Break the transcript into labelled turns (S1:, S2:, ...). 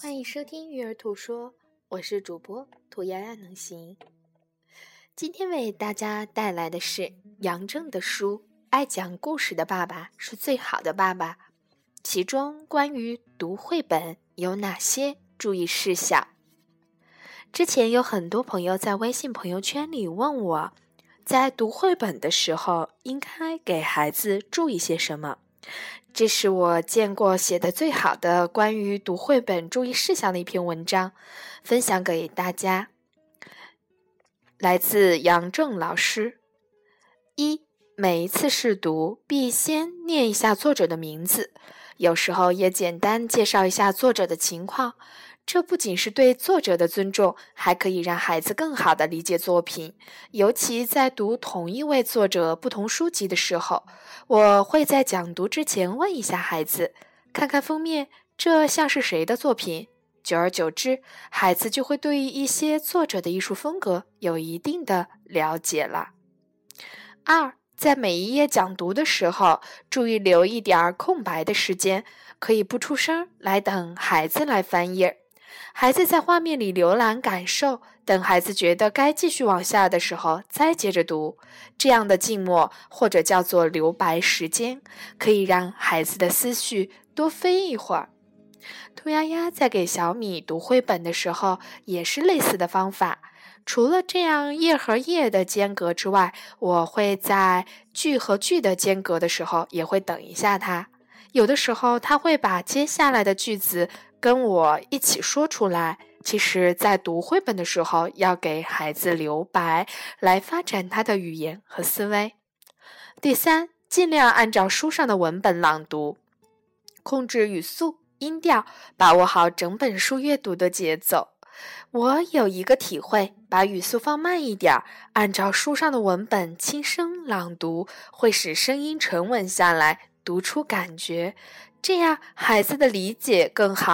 S1: 欢迎收听育儿兔说，我是主播兔丫丫能行。今天为大家带来的是杨正的书《爱讲故事的爸爸是最好的爸爸》，其中关于读绘本有哪些注意事项？之前有很多朋友在微信朋友圈里问我，在读绘本的时候应该给孩子注意些什么？这是我见过写的最好的关于读绘本注意事项的一篇文章，分享给大家。来自杨正老师。一，每一次试读必先念一下作者的名字，有时候也简单介绍一下作者的情况。这不仅是对作者的尊重，还可以让孩子更好的理解作品。尤其在读同一位作者不同书籍的时候，我会在讲读之前问一下孩子，看看封面，这像是谁的作品？久而久之，孩子就会对于一些作者的艺术风格有一定的了解了。二，在每一页讲读的时候，注意留一点儿空白的时间，可以不出声来等孩子来翻页。孩子在画面里浏览感受，等孩子觉得该继续往下的时候，再接着读。这样的静默或者叫做留白时间，可以让孩子的思绪多飞一会儿。兔丫丫在给小米读绘本的时候，也是类似的方法。除了这样页和页的间隔之外，我会在句和句的间隔的时候，也会等一下他。有的时候，他会把接下来的句子。跟我一起说出来。其实，在读绘本的时候，要给孩子留白，来发展他的语言和思维。第三，尽量按照书上的文本朗读，控制语速、音调，把握好整本书阅读的节奏。我有一个体会，把语速放慢一点，按照书上的文本轻声朗读，会使声音沉稳下来，读出感觉，这样孩子的理解更好。